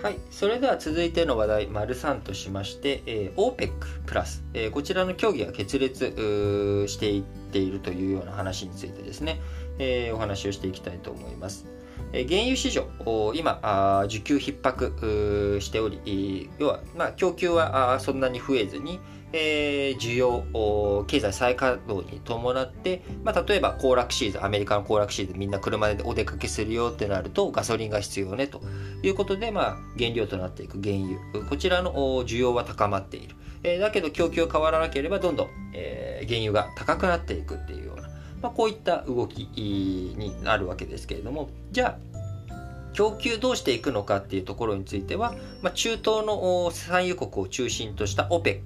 はい、それでは続いての話題、丸3としまして、えー、OPEC プラス、えー、こちらの協議が決裂していっているというような話についてですね、えー、お話をしていきたいと思います。えー、原油市場、今あ、需給逼迫しており、要は、まあ、供給はあそんなに増えずに、えー、需要、経済再稼働に伴って、まあ、例えば行楽シーズン、アメリカの行楽シーズン、みんな車でお出かけするよってなると、ガソリンが必要ねということで、まあ、原料となっていく原油、こちらの需要は高まっている。えー、だけど供給変わらなければ、どんどん、えー、原油が高くなっていくっていうような、まあ、こういった動きになるわけですけれども、じゃあ、供給どうしていくのかっていうところについては、まあ、中東の産油国を中心とした OPEC、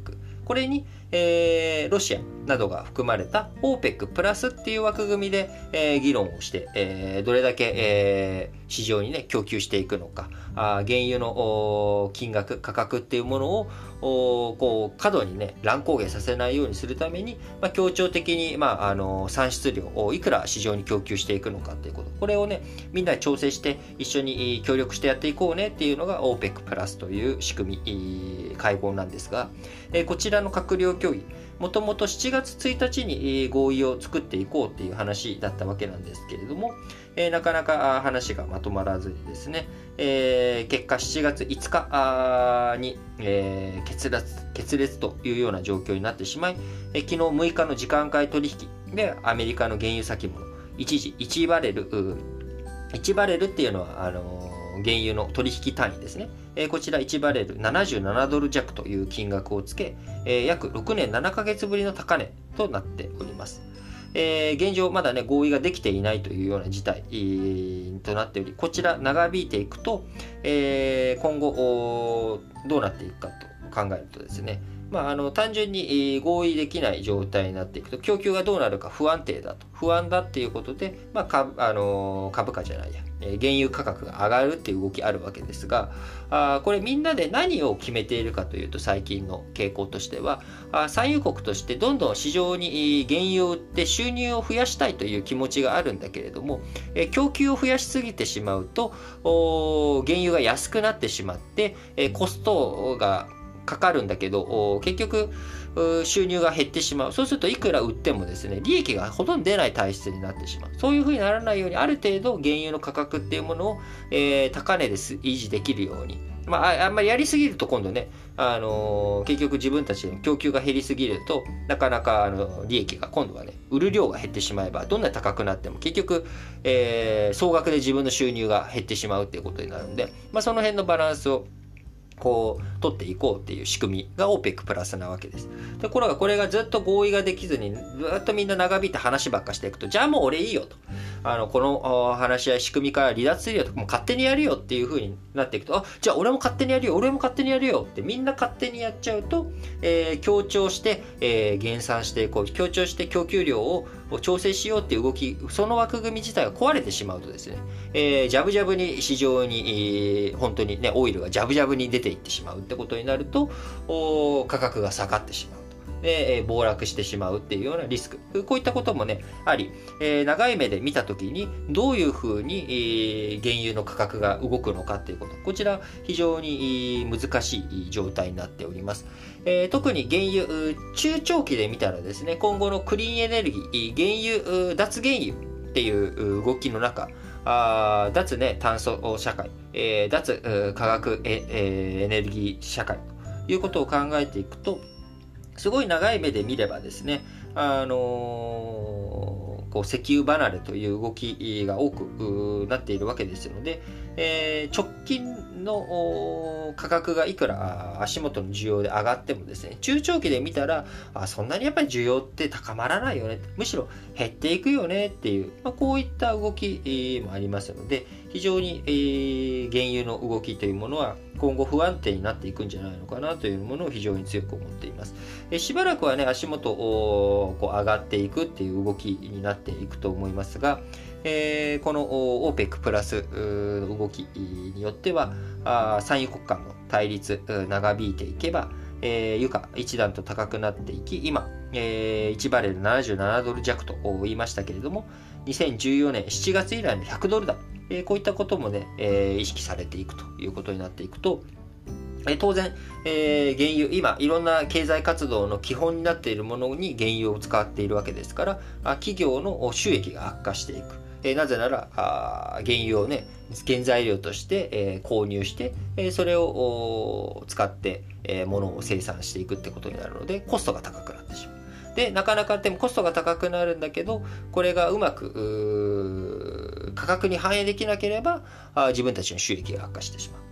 これに、えー、ロシアなどが含まれた OPEC プラスっていう枠組みで、えー、議論をして、えー、どれだけ、えー、市場にね、供給していくのか、あ原油の金額、価格っていうものを、こう、過度にね、乱高下させないようにするために、まあ、協調的に、まあ、あの、産出量をいくら市場に供給していくのかっていうこと。これをね、みんなで調整して一緒に協力してやっていこうねっていうのが OPEC プラスという仕組み、会合なんですが、えこちらの閣僚協議、もともと7月1日に合意を作っていこうっていう話だったわけなんですけれども、え、なかなか話がまとまらずにですね、え、結果7月5日に、え、決裂決裂というような状況になってしまい、え、昨日6日の時間外取引でアメリカの原油先物一時1バレル1バレルっていうのはあの原油の取引単位ですね、えー、こちら1バレル77ドル弱という金額をつけ、えー、約6年7ヶ月ぶりの高値となっております。えー、現状まだね、合意ができていないというような事態、となっており、こちら長引いていくと、え、今後どうなっていくかと考えるとですね、まあ、あの単純に合意できない状態になっていくと供給がどうなるか不安定だと。不安だっていうことで、まあ、株あの株価じゃないや。原油価格が上がるっていう動きあるわけですがあこれみんなで何を決めているかというと最近の傾向としてはあ産油国としてどんどん市場に原油を売って収入を増やしたいという気持ちがあるんだけれどもえ供給を増やしすぎてしまうと原油が安くなってしまってえコストがかかるんだけど、結局、収入が減ってしまう。そうすると、いくら売ってもですね、利益がほとんど出ない体質になってしまう。そういうふうにならないように、ある程度、原油の価格っていうものを、えー、高値です維持できるように。まあ、あんまりやりすぎると今度ね、あのー、結局自分たちの供給が減りすぎると、なかなかあの利益が今度はね、売る量が減ってしまえば、どんなに高くなっても結局、えー、総額で自分の収入が減ってしまうっていうことになるんで、まあ、その辺のバランスをこう取っていこうっていう仕組みが OPEC プラスなわけです。ところがこれがずっと合意ができずにずっとみんな長引いて話ばっかしていくとじゃあもう俺いいよと。あのこの話し合い仕組みから離脱するよとかもう勝手にやるよっていう風になっていくとあじゃあ俺も勝手にやるよ俺も勝手にやるよってみんな勝手にやっちゃうと、えー、強調して、えー、減産していこう強調して供給量を調整しようっていう動きその枠組み自体が壊れてしまうとですね、えー、ジャブジャブに市場に、えー、本当にねオイルがジャブジャブに出ていってしまうってことになると価格が下がってしまう。で、え暴落してしまうっていうようなリスク。こういったこともね、あり、えー、長い目で見たときに、どういうふうに、えー、原油の価格が動くのかっていうこと。こちら、非常に難しい状態になっております。えー、特に原油、中長期で見たらですね、今後のクリーンエネルギー、原油、脱原油っていう動きの中、あ脱ね、炭素社会、えー、脱化学エ,、えー、エネルギー社会ということを考えていくと、すごい長い目で見ればですね、あのー、こう石油離れという動きが多くなっているわけですので、えー、直近の価格がいくら足元の需要で上がってもですね、中長期で見たら、あそんなにやっぱり需要って高まらないよね、むしろ減っていくよねっていう、まあ、こういった動きもありますので、非常に、えー、原油の動きというものは今後不安定になっていくんじゃないのかなというものを非常に強く思っています。えしばらくはね、足元をこう上がっていくっていう動きになっていくと思いますが、えー、この OPEC プラス動きによっては、あ産油国間の対立長引いていけば、えー、油価一段と高くなっていき、今、えー、1バレル77ドル弱と言いましたけれども、2014年7月以来の100ドル台、えー、こういったこともね、えー、意識されていくということになっていくと、え当然、えー、原油、今、いろんな経済活動の基本になっているものに原油を使っているわけですから、企業の収益が悪化していく。え、なぜならあ、原油をね、原材料として、え、購入して、え、それを使って、えー、物を生産していくってことになるので、コストが高くなってしまう。で、なかなかでもコストが高くなるんだけど、これがうまく価格に反映できなければあ、自分たちの収益が悪化してしまう。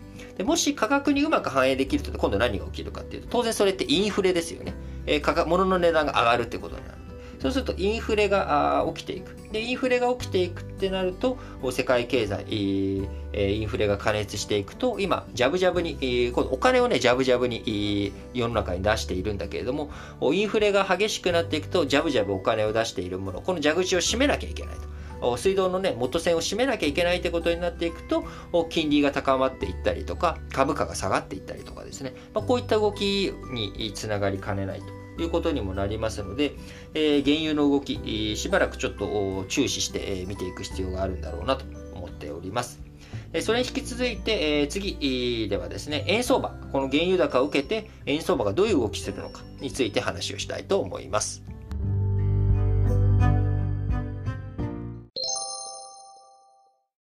でもし価格にうまく反映できると今度何が起きるかっていうと当然それってインフレですよね、えー、価格物の値段が上がるってことになるそうするとインフレが起きていく。でインフレが起きていくってなると世界経済、インフレが加熱していくと今ジャブジャブに今度お金をねジャブジャブに世の中に出しているんだけれどもインフレが激しくなっていくとジャブジャブお金を出しているものこの蛇口を閉めなきゃいけないと。水道のね、元栓を閉めなきゃいけないってことになっていくと、金利が高まっていったりとか、株価が下がっていったりとかですね、まあ、こういった動きにつながりかねないと。いうことにもなりますので、えー、原油の動き、しばらくちょっと注視して見ていく必要があるんだろうなと思っております。それに引き続いて、え、次ではですね、円相場、この原油高を受けて円相場がどういう動きするのかについて話をしたいと思います。